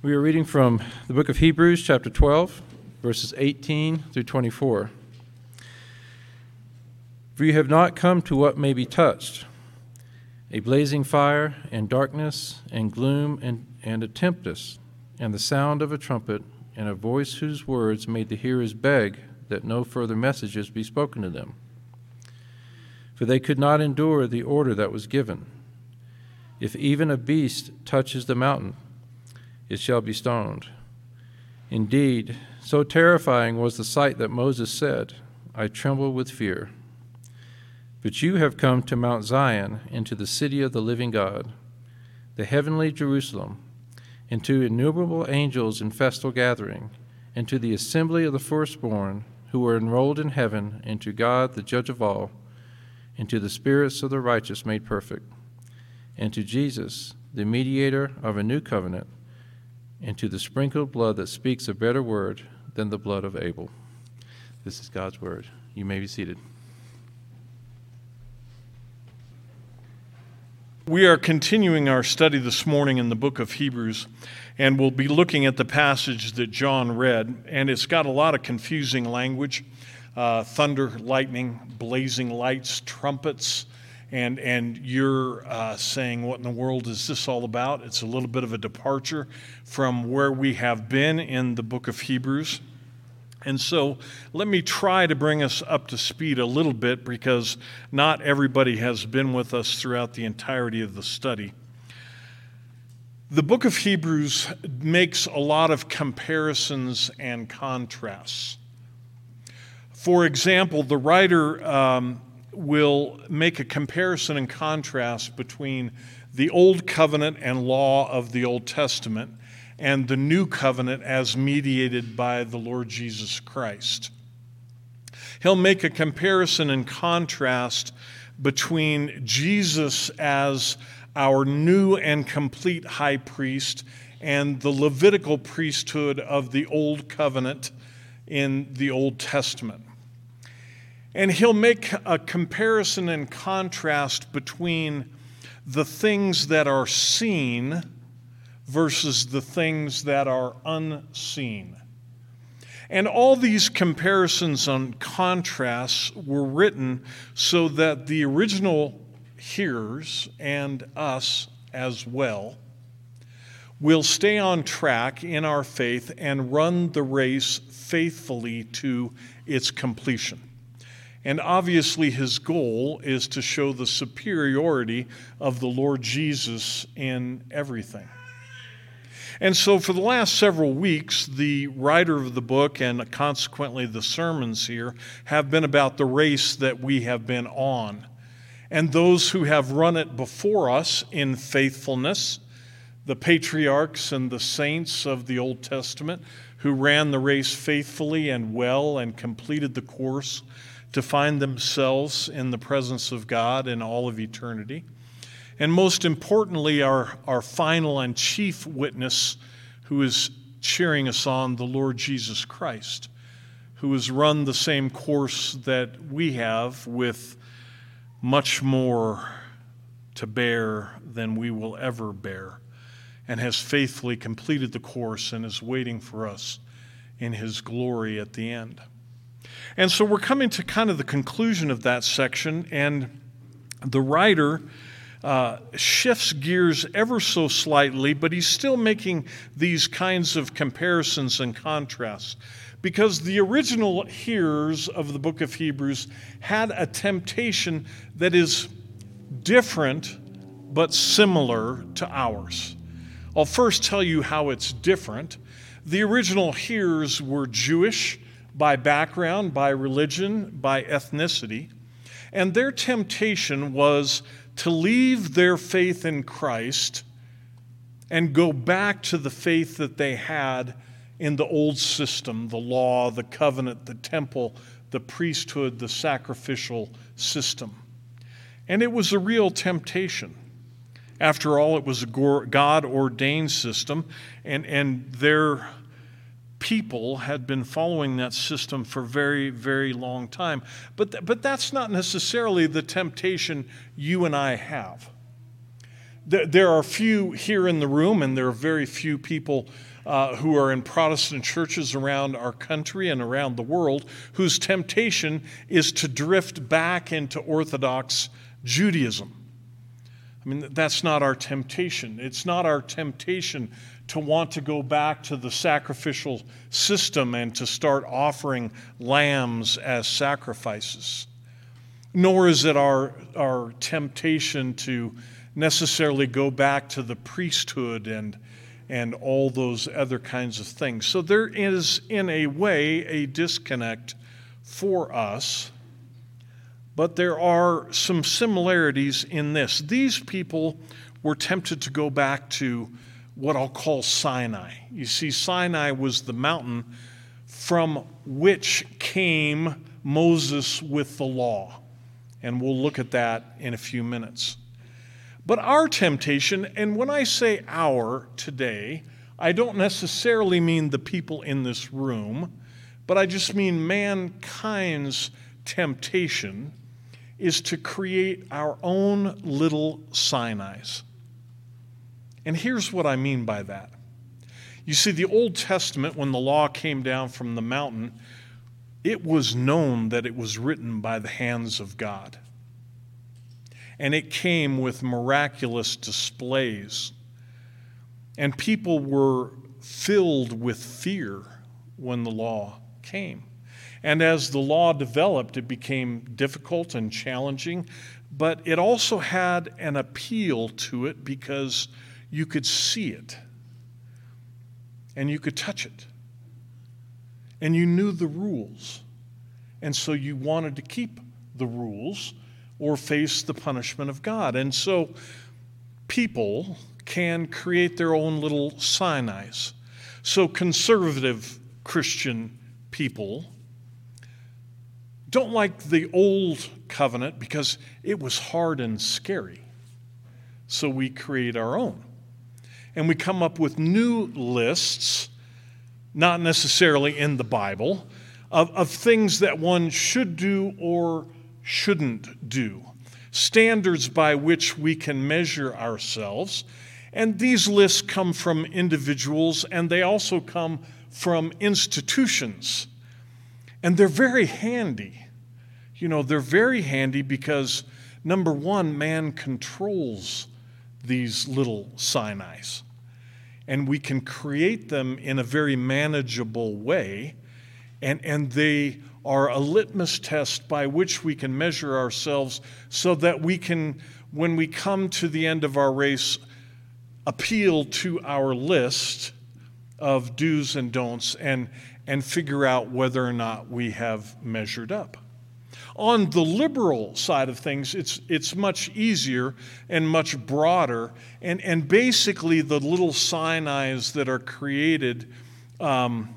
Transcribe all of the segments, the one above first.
We are reading from the book of Hebrews, chapter 12, verses 18 through 24. For you have not come to what may be touched a blazing fire, and darkness, and gloom, and, and a tempest, and the sound of a trumpet, and a voice whose words made the hearers beg that no further messages be spoken to them. For they could not endure the order that was given. If even a beast touches the mountain, it shall be stoned. Indeed, so terrifying was the sight that Moses said, I tremble with fear. But you have come to Mount Zion, into the city of the living God, the heavenly Jerusalem, and to innumerable angels in festal gathering, and to the assembly of the firstborn who are enrolled in heaven, and to God, the judge of all, and to the spirits of the righteous made perfect, and to Jesus, the mediator of a new covenant and to the sprinkled blood that speaks a better word than the blood of Abel. This is God's word. You may be seated. We are continuing our study this morning in the book of Hebrews, and we'll be looking at the passage that John read, and it's got a lot of confusing language uh, thunder, lightning, blazing lights, trumpets and and you're uh, saying, "What in the world is this all about?" It's a little bit of a departure from where we have been in the book of Hebrews. And so let me try to bring us up to speed a little bit because not everybody has been with us throughout the entirety of the study. The book of Hebrews makes a lot of comparisons and contrasts. For example, the writer um, will make a comparison and contrast between the Old Covenant and law of the Old Testament and the New Covenant as mediated by the Lord Jesus Christ. He'll make a comparison and contrast between Jesus as our new and complete high priest and the Levitical priesthood of the Old Covenant in the Old Testament. And he'll make a comparison and contrast between the things that are seen versus the things that are unseen. And all these comparisons and contrasts were written so that the original hearers and us as well will stay on track in our faith and run the race faithfully to its completion. And obviously, his goal is to show the superiority of the Lord Jesus in everything. And so, for the last several weeks, the writer of the book and consequently the sermons here have been about the race that we have been on. And those who have run it before us in faithfulness, the patriarchs and the saints of the Old Testament, who ran the race faithfully and well and completed the course to find themselves in the presence of God in all of eternity. And most importantly, our, our final and chief witness who is cheering us on, the Lord Jesus Christ, who has run the same course that we have with much more to bear than we will ever bear, and has faithfully completed the course and is waiting for us in his glory at the end. And so we're coming to kind of the conclusion of that section, and the writer uh, shifts gears ever so slightly, but he's still making these kinds of comparisons and contrasts. Because the original hearers of the book of Hebrews had a temptation that is different but similar to ours. I'll first tell you how it's different. The original hearers were Jewish by background, by religion, by ethnicity. And their temptation was to leave their faith in Christ and go back to the faith that they had in the old system the law, the covenant, the temple, the priesthood, the sacrificial system. And it was a real temptation. After all, it was a God ordained system, and, and their people had been following that system for very, very long time. But, th- but that's not necessarily the temptation you and I have. there are few here in the room, and there are very few people uh, who are in Protestant churches around our country and around the world whose temptation is to drift back into Orthodox Judaism. I mean, that's not our temptation. It's not our temptation to want to go back to the sacrificial system and to start offering lambs as sacrifices. Nor is it our, our temptation to necessarily go back to the priesthood and, and all those other kinds of things. So there is, in a way, a disconnect for us. But there are some similarities in this. These people were tempted to go back to what I'll call Sinai. You see, Sinai was the mountain from which came Moses with the law. And we'll look at that in a few minutes. But our temptation, and when I say our today, I don't necessarily mean the people in this room, but I just mean mankind's temptation is to create our own little Sinai's. And here's what I mean by that. You see, the Old Testament, when the law came down from the mountain, it was known that it was written by the hands of God. And it came with miraculous displays. And people were filled with fear when the law came. And as the law developed, it became difficult and challenging, but it also had an appeal to it because you could see it and you could touch it. And you knew the rules. And so you wanted to keep the rules or face the punishment of God. And so people can create their own little Sinai's. So conservative Christian people don't like the old covenant because it was hard and scary. So we create our own and we come up with new lists, not necessarily in the Bible, of, of things that one should do or shouldn't do, standards by which we can measure ourselves. And these lists come from individuals and they also come from institutions. And they're very handy. You know, they're very handy because, number one, man controls these little Sinai's and we can create them in a very manageable way. And, and they are a litmus test by which we can measure ourselves so that we can, when we come to the end of our race, appeal to our list of do's and don'ts and, and figure out whether or not we have measured up. On the liberal side of things, it's, it's much easier and much broader. And, and basically, the little Sinai's that are created um,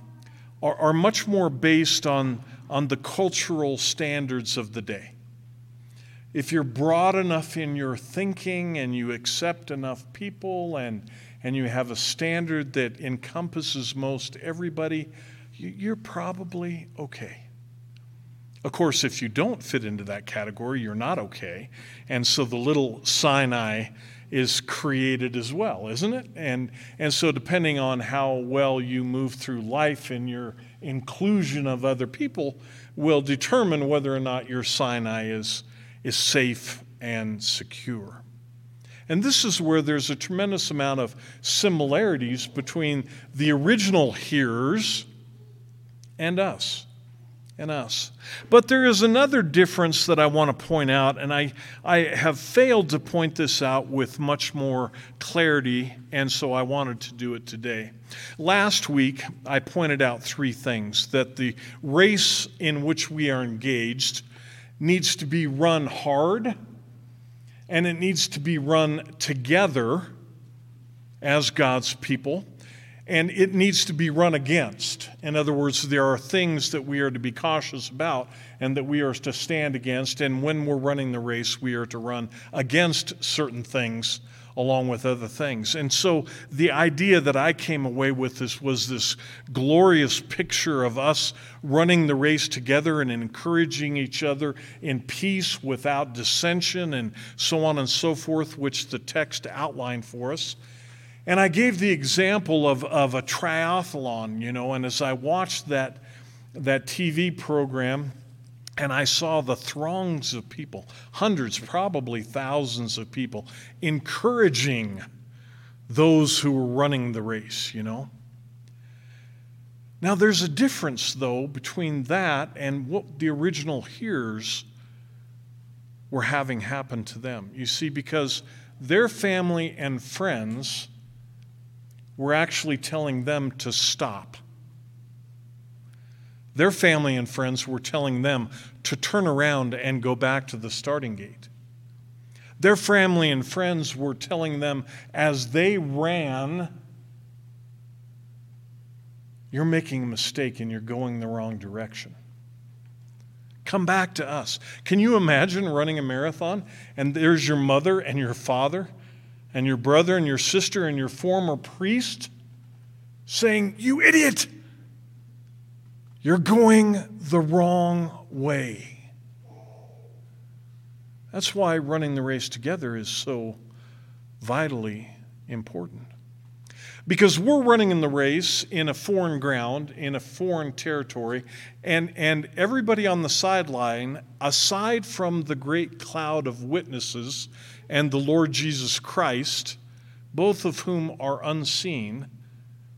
are, are much more based on, on the cultural standards of the day. If you're broad enough in your thinking and you accept enough people and, and you have a standard that encompasses most everybody, you're probably okay. Of course, if you don't fit into that category, you're not okay. And so the little Sinai is created as well, isn't it? And, and so, depending on how well you move through life and your inclusion of other people, will determine whether or not your Sinai is, is safe and secure. And this is where there's a tremendous amount of similarities between the original hearers and us and us. But there is another difference that I want to point out, and I, I have failed to point this out with much more clarity, and so I wanted to do it today. Last week, I pointed out three things that the race in which we are engaged needs to be run hard, and it needs to be run together as God's people and it needs to be run against. In other words, there are things that we are to be cautious about and that we are to stand against. And when we're running the race, we are to run against certain things along with other things. And so the idea that I came away with this was this glorious picture of us running the race together and encouraging each other in peace without dissension and so on and so forth, which the text outlined for us. And I gave the example of, of a triathlon, you know, and as I watched that, that TV program, and I saw the throngs of people, hundreds, probably thousands of people, encouraging those who were running the race, you know. Now, there's a difference, though, between that and what the original hearers were having happen to them. You see, because their family and friends were actually telling them to stop. Their family and friends were telling them to turn around and go back to the starting gate. Their family and friends were telling them as they ran, You're making a mistake and you're going the wrong direction. Come back to us. Can you imagine running a marathon and there's your mother and your father and your brother and your sister and your former priest saying, You idiot! You're going the wrong way. That's why running the race together is so vitally important. Because we're running in the race in a foreign ground, in a foreign territory, and, and everybody on the sideline, aside from the great cloud of witnesses and the Lord Jesus Christ, both of whom are unseen,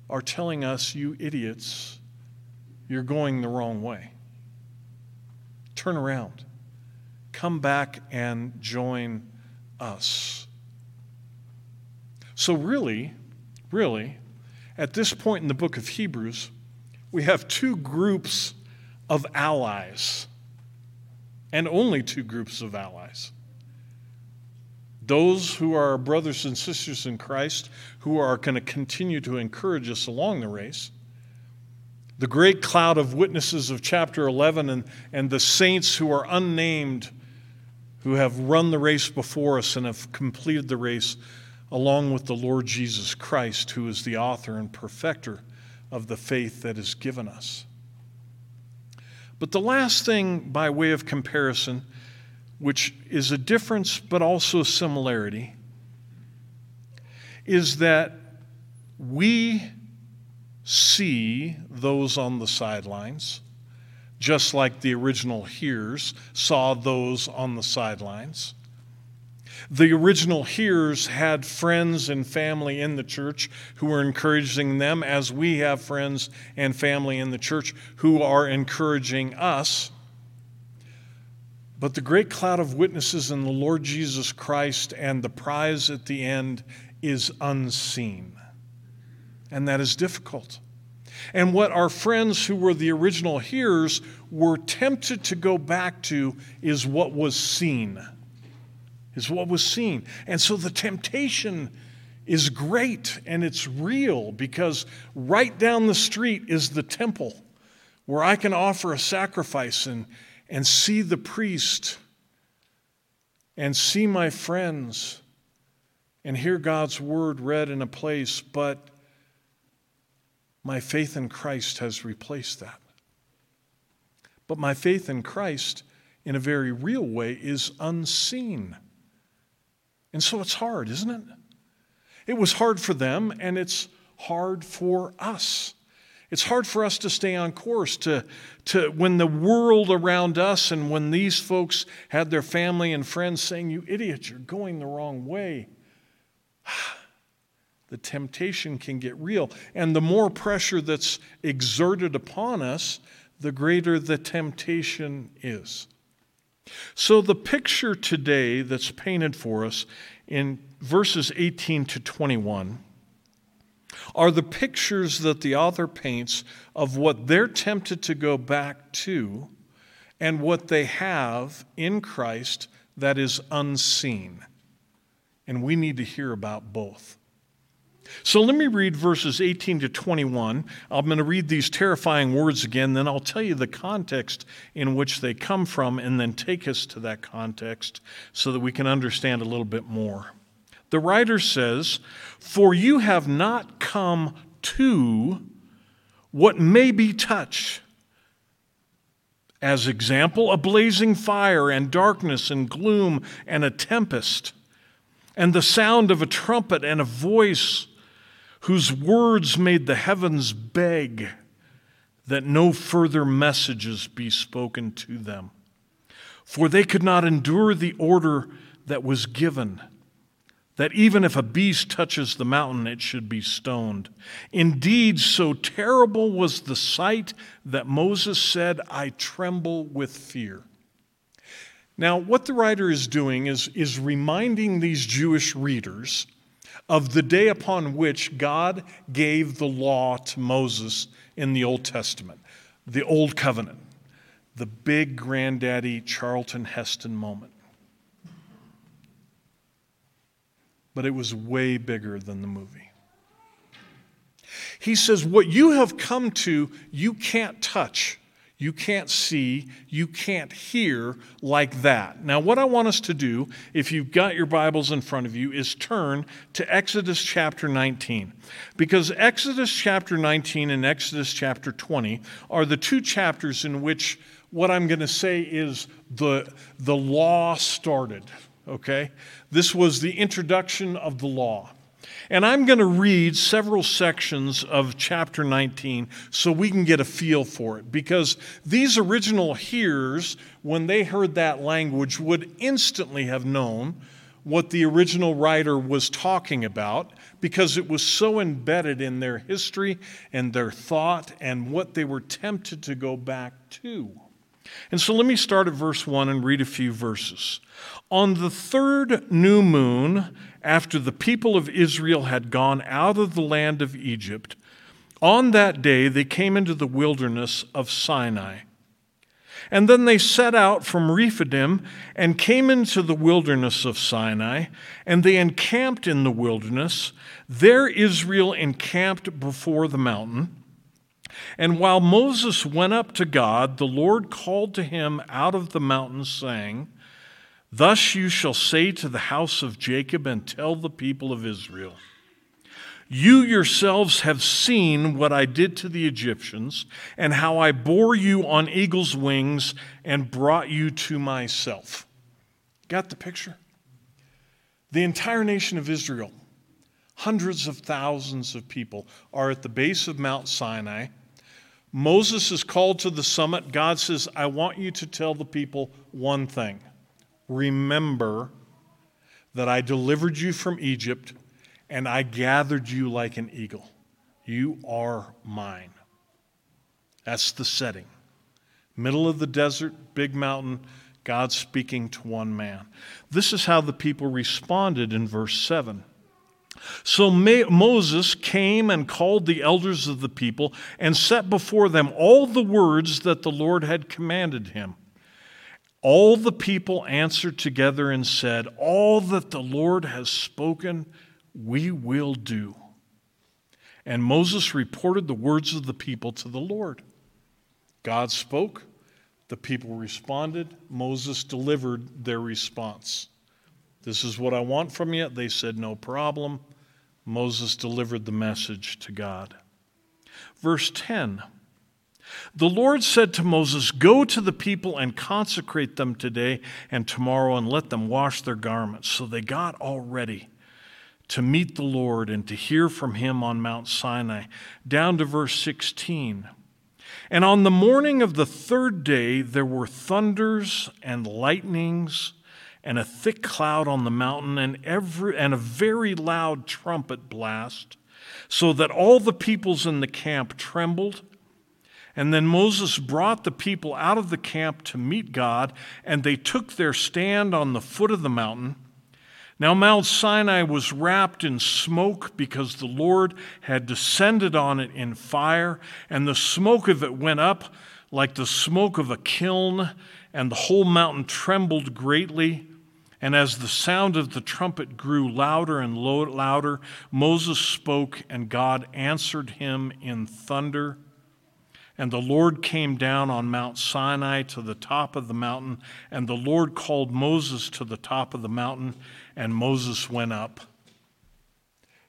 are telling us, you idiots, you're going the wrong way. Turn around. Come back and join us. So, really, really, at this point in the book of Hebrews, we have two groups of allies, and only two groups of allies. Those who are brothers and sisters in Christ, who are going to continue to encourage us along the race, the great cloud of witnesses of chapter 11 and, and the saints who are unnamed, who have run the race before us and have completed the race, along with the Lord Jesus Christ, who is the author and perfecter of the faith that is given us. But the last thing, by way of comparison, which is a difference but also a similarity, is that we see those on the sidelines, just like the original hearers saw those on the sidelines. The original hearers had friends and family in the church who were encouraging them, as we have friends and family in the church who are encouraging us. But the great cloud of witnesses in the Lord Jesus Christ and the prize at the end is unseen and that is difficult. And what our friends who were the original hearers were tempted to go back to is what was seen. Is what was seen. And so the temptation is great and it's real because right down the street is the temple where I can offer a sacrifice and, and see the priest and see my friends and hear God's word read in a place, but my faith in Christ has replaced that. But my faith in Christ, in a very real way, is unseen. And so it's hard, isn't it? It was hard for them, and it's hard for us. It's hard for us to stay on course, to, to when the world around us and when these folks had their family and friends saying, You idiot, you're going the wrong way the temptation can get real. And the more pressure that's exerted upon us, the greater the temptation is. So, the picture today that's painted for us in verses 18 to 21 are the pictures that the author paints of what they're tempted to go back to and what they have in Christ that is unseen. And we need to hear about both. So let me read verses 18 to 21. I'm going to read these terrifying words again, then I'll tell you the context in which they come from, and then take us to that context so that we can understand a little bit more. The writer says, For you have not come to what may be touched. As example, a blazing fire and darkness and gloom and a tempest, and the sound of a trumpet and a voice whose words made the heavens beg that no further messages be spoken to them. For they could not endure the order that was given that even if a beast touches the mountain, it should be stoned. Indeed, so terrible was the sight that Moses said, I tremble with fear. Now, what the writer is doing is, is reminding these Jewish readers of the day upon which God gave the law to Moses in the Old Testament, the Old Covenant, the big granddaddy Charlton Heston moment. But it was way bigger than the movie. He says, What you have come to, you can't touch you can't see, you can't hear like that. Now, what I want us to do, if you've got your Bibles in front of you, is turn to Exodus chapter 19. Because Exodus chapter 19 and Exodus chapter 20 are the two chapters in which what I'm going to say is the, the law started. Okay? This was the introduction of the law. And I'm going to read several sections of chapter 19 so we can get a feel for it. Because these original hearers, when they heard that language, would instantly have known what the original writer was talking about because it was so embedded in their history and their thought and what they were tempted to go back to. And so let me start at verse 1 and read a few verses. On the third new moon, after the people of Israel had gone out of the land of Egypt, on that day they came into the wilderness of Sinai. And then they set out from Rephidim and came into the wilderness of Sinai, and they encamped in the wilderness. There Israel encamped before the mountain. And while Moses went up to God, the Lord called to him out of the mountain, saying, Thus you shall say to the house of Jacob and tell the people of Israel You yourselves have seen what I did to the Egyptians, and how I bore you on eagle's wings and brought you to myself. Got the picture? The entire nation of Israel, hundreds of thousands of people, are at the base of Mount Sinai. Moses is called to the summit. God says, I want you to tell the people one thing remember that I delivered you from Egypt and I gathered you like an eagle. You are mine. That's the setting. Middle of the desert, big mountain, God speaking to one man. This is how the people responded in verse 7. So Moses came and called the elders of the people and set before them all the words that the Lord had commanded him. All the people answered together and said, All that the Lord has spoken, we will do. And Moses reported the words of the people to the Lord. God spoke, the people responded, Moses delivered their response. This is what I want from you. They said, No problem. Moses delivered the message to God. Verse 10 the Lord said to Moses, Go to the people and consecrate them today and tomorrow and let them wash their garments. So they got all ready to meet the Lord and to hear from him on Mount Sinai. Down to verse 16. And on the morning of the third day, there were thunders and lightnings and a thick cloud on the mountain and, every, and a very loud trumpet blast, so that all the peoples in the camp trembled. And then Moses brought the people out of the camp to meet God, and they took their stand on the foot of the mountain. Now, Mount Sinai was wrapped in smoke because the Lord had descended on it in fire, and the smoke of it went up like the smoke of a kiln, and the whole mountain trembled greatly. And as the sound of the trumpet grew louder and louder, Moses spoke, and God answered him in thunder. And the Lord came down on Mount Sinai to the top of the mountain, and the Lord called Moses to the top of the mountain, and Moses went up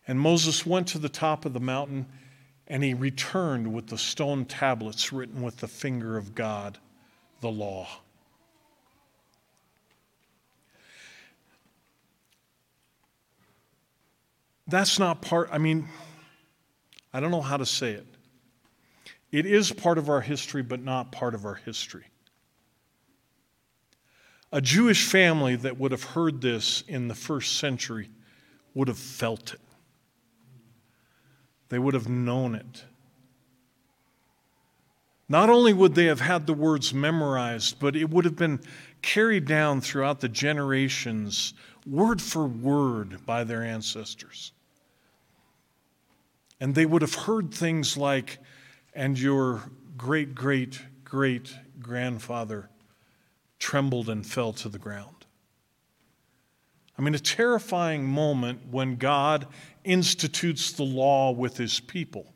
And Moses went to the top of the mountain and he returned with the stone tablets written with the finger of God, the law. That's not part, I mean, I don't know how to say it. It is part of our history, but not part of our history. A Jewish family that would have heard this in the first century would have felt it. They would have known it. Not only would they have had the words memorized, but it would have been carried down throughout the generations, word for word, by their ancestors. And they would have heard things like, and your great great great grandfather trembled and fell to the ground. I mean, a terrifying moment when God institutes the law with his people.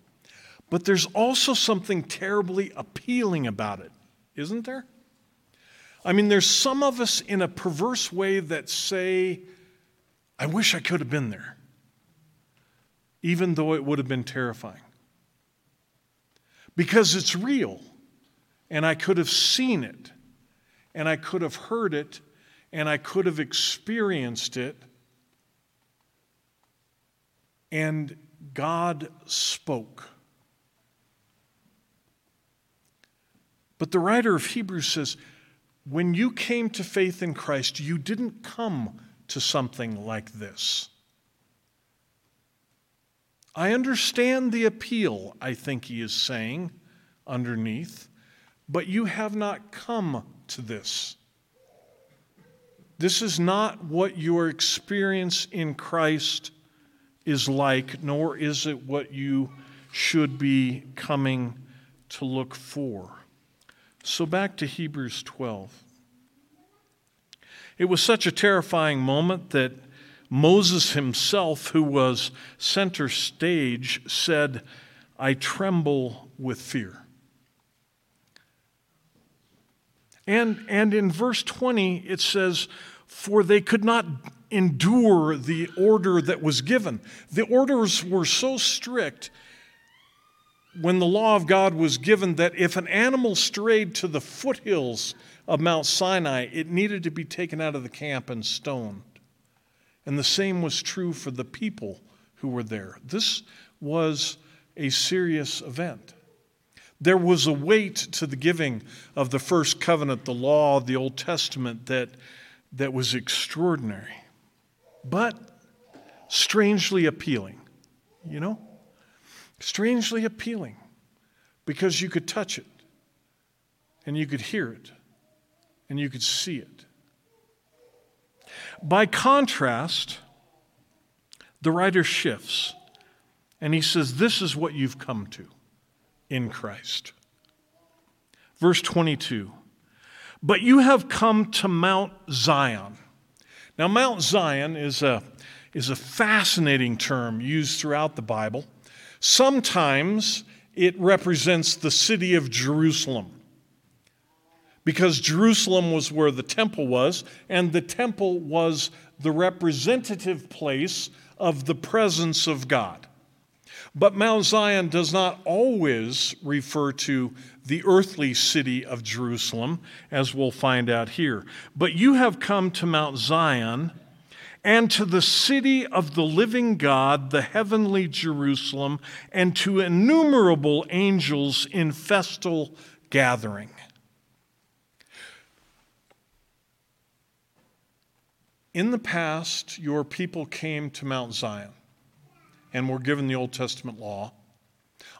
But there's also something terribly appealing about it, isn't there? I mean, there's some of us in a perverse way that say, I wish I could have been there, even though it would have been terrifying. Because it's real, and I could have seen it, and I could have heard it, and I could have experienced it and God spoke. But the writer of Hebrews says, when you came to faith in Christ, you didn't come to something like this. I understand the appeal, I think he is saying underneath, but you have not come to this. This is not what your experience in Christ is like, nor is it what you should be coming to look for. So back to Hebrews 12. It was such a terrifying moment that Moses himself, who was center stage, said, I tremble with fear. And, and in verse 20, it says, For they could not endure the order that was given. The orders were so strict when the law of God was given that if an animal strayed to the foothills of Mount Sinai, it needed to be taken out of the camp and stoned. And the same was true for the people who were there. This was a serious event. There was a weight to the giving of the first covenant, the law of the Old Testament, that, that was extraordinary but strangely appealing, you know? Strangely appealing because you could touch it and you could hear it and you could see it. By contrast, the writer shifts and he says, This is what you've come to in Christ. Verse 22 But you have come to Mount Zion now, Mount Zion is a, is a fascinating term used throughout the Bible. Sometimes it represents the city of Jerusalem because Jerusalem was where the temple was, and the temple was the representative place of the presence of God. But Mount Zion does not always refer to the earthly city of Jerusalem, as we'll find out here. But you have come to Mount Zion and to the city of the living God, the heavenly Jerusalem, and to innumerable angels in festal gathering. In the past, your people came to Mount Zion and were given the Old Testament law.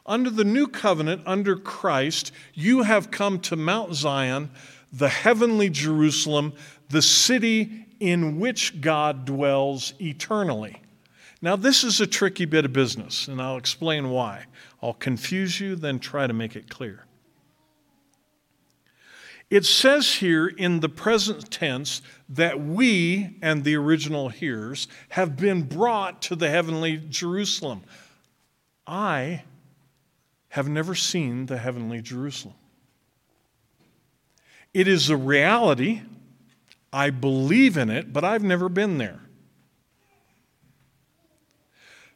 Under the new covenant, under Christ, you have come to Mount Zion, the heavenly Jerusalem, the city in which God dwells eternally. Now, this is a tricky bit of business, and I'll explain why. I'll confuse you, then try to make it clear. It says here in the present tense that we and the original hearers have been brought to the heavenly Jerusalem. I have never seen the heavenly Jerusalem. It is a reality. I believe in it, but I've never been there.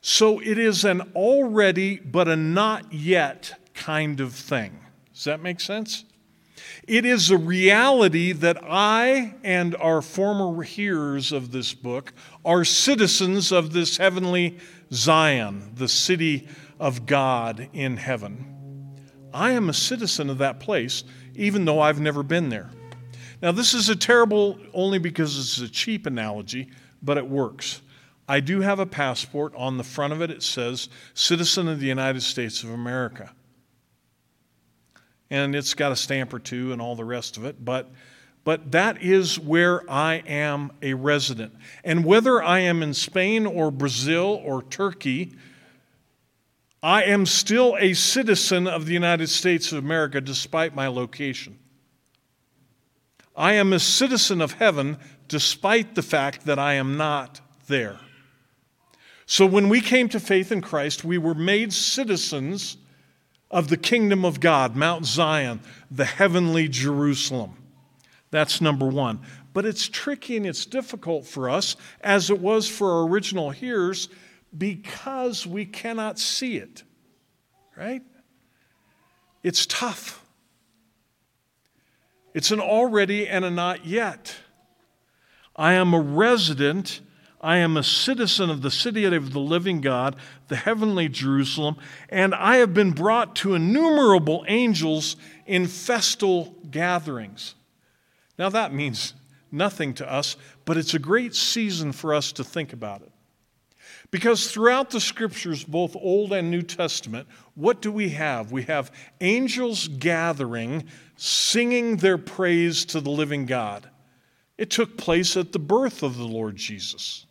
So it is an already but a not yet kind of thing. Does that make sense? It is a reality that I and our former hearers of this book are citizens of this heavenly Zion, the city of God in heaven. I am a citizen of that place, even though I've never been there. Now, this is a terrible only because it's a cheap analogy, but it works. I do have a passport. On the front of it, it says Citizen of the United States of America. And it's got a stamp or two and all the rest of it, but, but that is where I am a resident. And whether I am in Spain or Brazil or Turkey, I am still a citizen of the United States of America despite my location. I am a citizen of heaven despite the fact that I am not there. So when we came to faith in Christ, we were made citizens of the kingdom of God, Mount Zion, the heavenly Jerusalem. That's number one. But it's tricky and it's difficult for us, as it was for our original hearers, because we cannot see it, right? It's tough. It's an already and a not yet. I am a resident I am a citizen of the city of the living God, the heavenly Jerusalem, and I have been brought to innumerable angels in festal gatherings. Now, that means nothing to us, but it's a great season for us to think about it. Because throughout the scriptures, both Old and New Testament, what do we have? We have angels gathering, singing their praise to the living God. It took place at the birth of the Lord Jesus.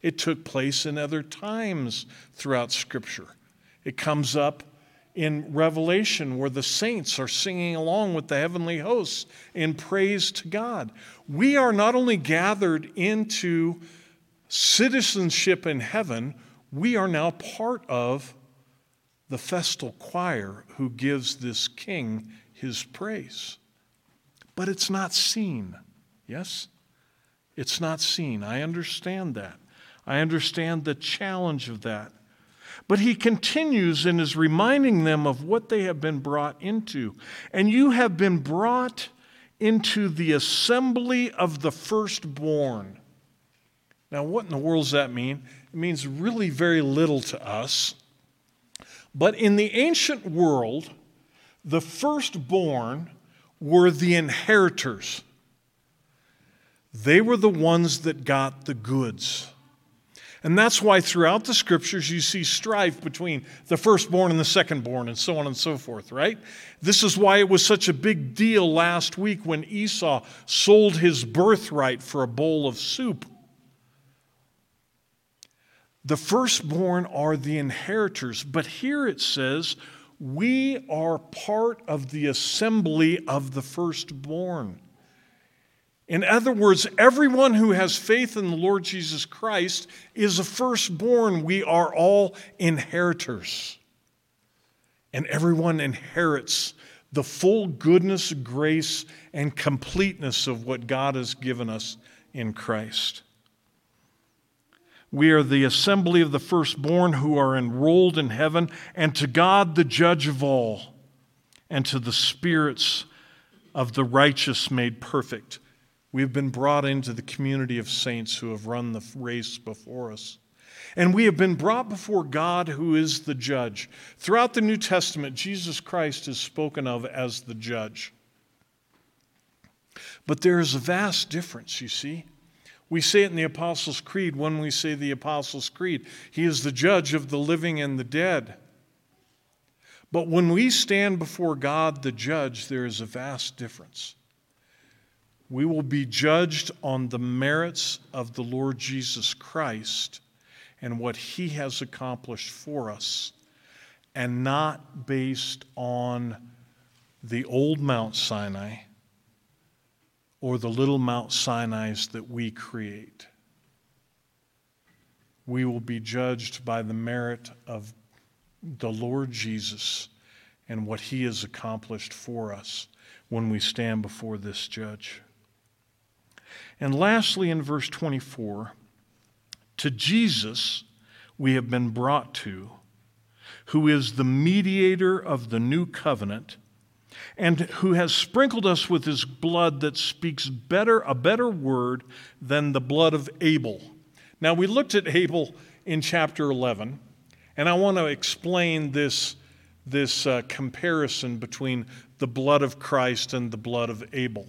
It took place in other times throughout Scripture. It comes up in Revelation where the saints are singing along with the heavenly hosts in praise to God. We are not only gathered into citizenship in heaven, we are now part of the festal choir who gives this king his praise. But it's not seen, yes? It's not seen. I understand that. I understand the challenge of that. But he continues and is reminding them of what they have been brought into. And you have been brought into the assembly of the firstborn. Now, what in the world does that mean? It means really very little to us. But in the ancient world, the firstborn were the inheritors, they were the ones that got the goods. And that's why throughout the scriptures you see strife between the firstborn and the secondborn and so on and so forth, right? This is why it was such a big deal last week when Esau sold his birthright for a bowl of soup. The firstborn are the inheritors, but here it says, we are part of the assembly of the firstborn. In other words, everyone who has faith in the Lord Jesus Christ is a firstborn. We are all inheritors. And everyone inherits the full goodness, grace, and completeness of what God has given us in Christ. We are the assembly of the firstborn who are enrolled in heaven, and to God, the judge of all, and to the spirits of the righteous made perfect we have been brought into the community of saints who have run the race before us. And we have been brought before God who is the judge. Throughout the New Testament, Jesus Christ is spoken of as the judge. But there is a vast difference, you see. We say it in the Apostles' Creed when we say the Apostles' Creed He is the judge of the living and the dead. But when we stand before God, the judge, there is a vast difference. We will be judged on the merits of the Lord Jesus Christ and what he has accomplished for us, and not based on the old Mount Sinai or the little Mount Sinai's that we create. We will be judged by the merit of the Lord Jesus and what he has accomplished for us when we stand before this judge. And lastly, in verse 24, to Jesus we have been brought to, who is the mediator of the new covenant, and who has sprinkled us with his blood that speaks better a better word than the blood of Abel. Now we looked at Abel in chapter 11, and I want to explain this this uh, comparison between the blood of Christ and the blood of Abel.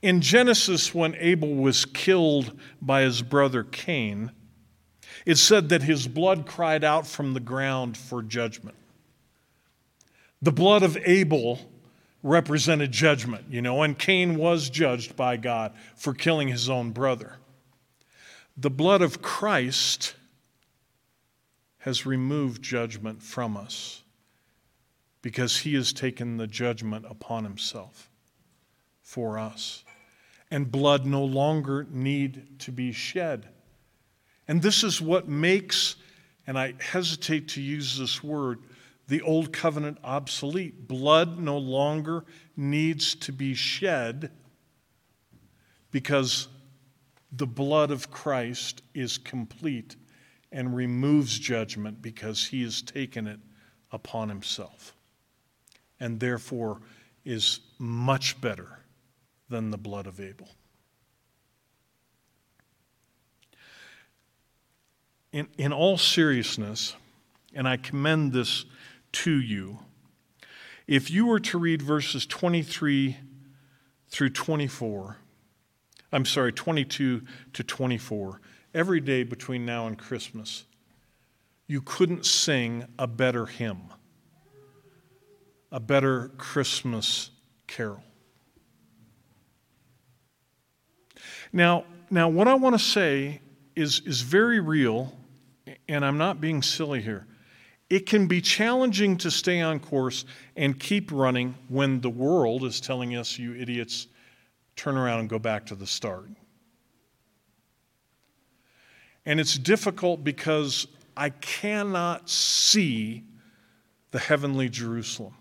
In Genesis, when Abel was killed by his brother Cain, it said that his blood cried out from the ground for judgment. The blood of Abel represented judgment, you know, and Cain was judged by God for killing his own brother. The blood of Christ has removed judgment from us because he has taken the judgment upon himself for us. And blood no longer need to be shed. And this is what makes, and I hesitate to use this word, the old covenant obsolete. Blood no longer needs to be shed because the blood of Christ is complete and removes judgment because he has taken it upon himself and therefore is much better than the blood of Abel. In, in all seriousness, and I commend this to you, if you were to read verses 23 through 24, I'm sorry, 22 to 24, every day between now and Christmas, you couldn't sing a better hymn a better Christmas carol. Now, now what I want to say is, is very real, and I'm not being silly here. It can be challenging to stay on course and keep running when the world is telling us, you idiots, turn around and go back to the start. And it's difficult because I cannot see the heavenly Jerusalem.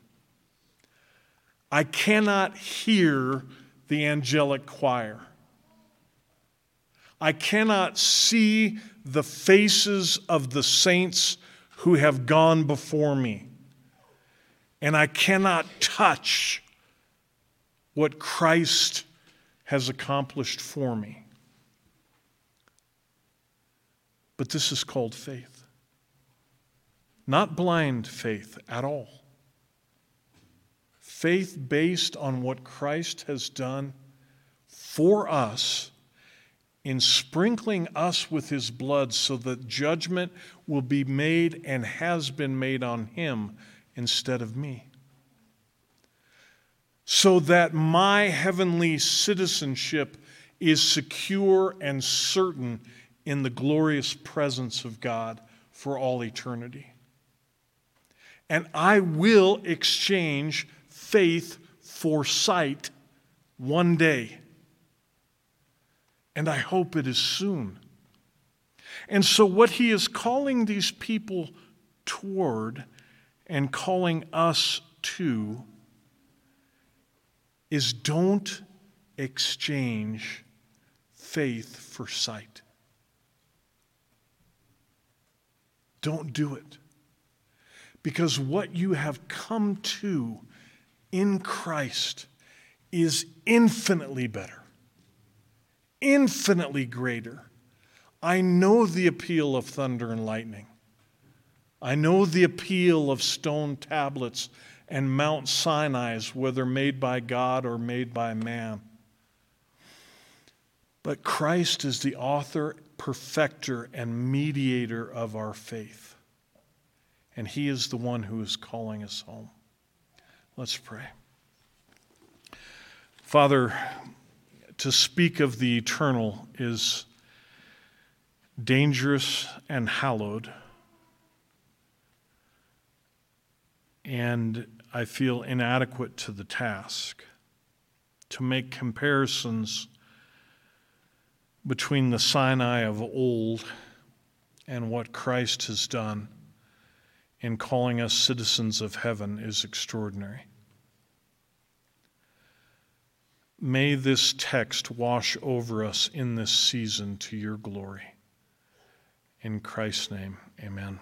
I cannot hear the angelic choir. I cannot see the faces of the saints who have gone before me. And I cannot touch what Christ has accomplished for me. But this is called faith. Not blind faith at all faith based on what Christ has done for us in sprinkling us with his blood so that judgment will be made and has been made on him instead of me. So that my heavenly citizenship is secure and certain in the glorious presence of God for all eternity. And I will exchange faith for sight one day. And I hope it is soon. And so, what he is calling these people toward and calling us to is don't exchange faith for sight. Don't do it. Because what you have come to in Christ is infinitely better, infinitely greater. I know the appeal of thunder and lightning. I know the appeal of stone tablets and Mount Sinai's, whether made by God or made by man. But Christ is the author, perfecter, and mediator of our faith. And He is the one who is calling us home. Let's pray. Father, to speak of the eternal is dangerous and hallowed. And I feel inadequate to the task. To make comparisons between the Sinai of old and what Christ has done in calling us citizens of heaven is extraordinary. May this text wash over us in this season to your glory. In Christ's name, amen.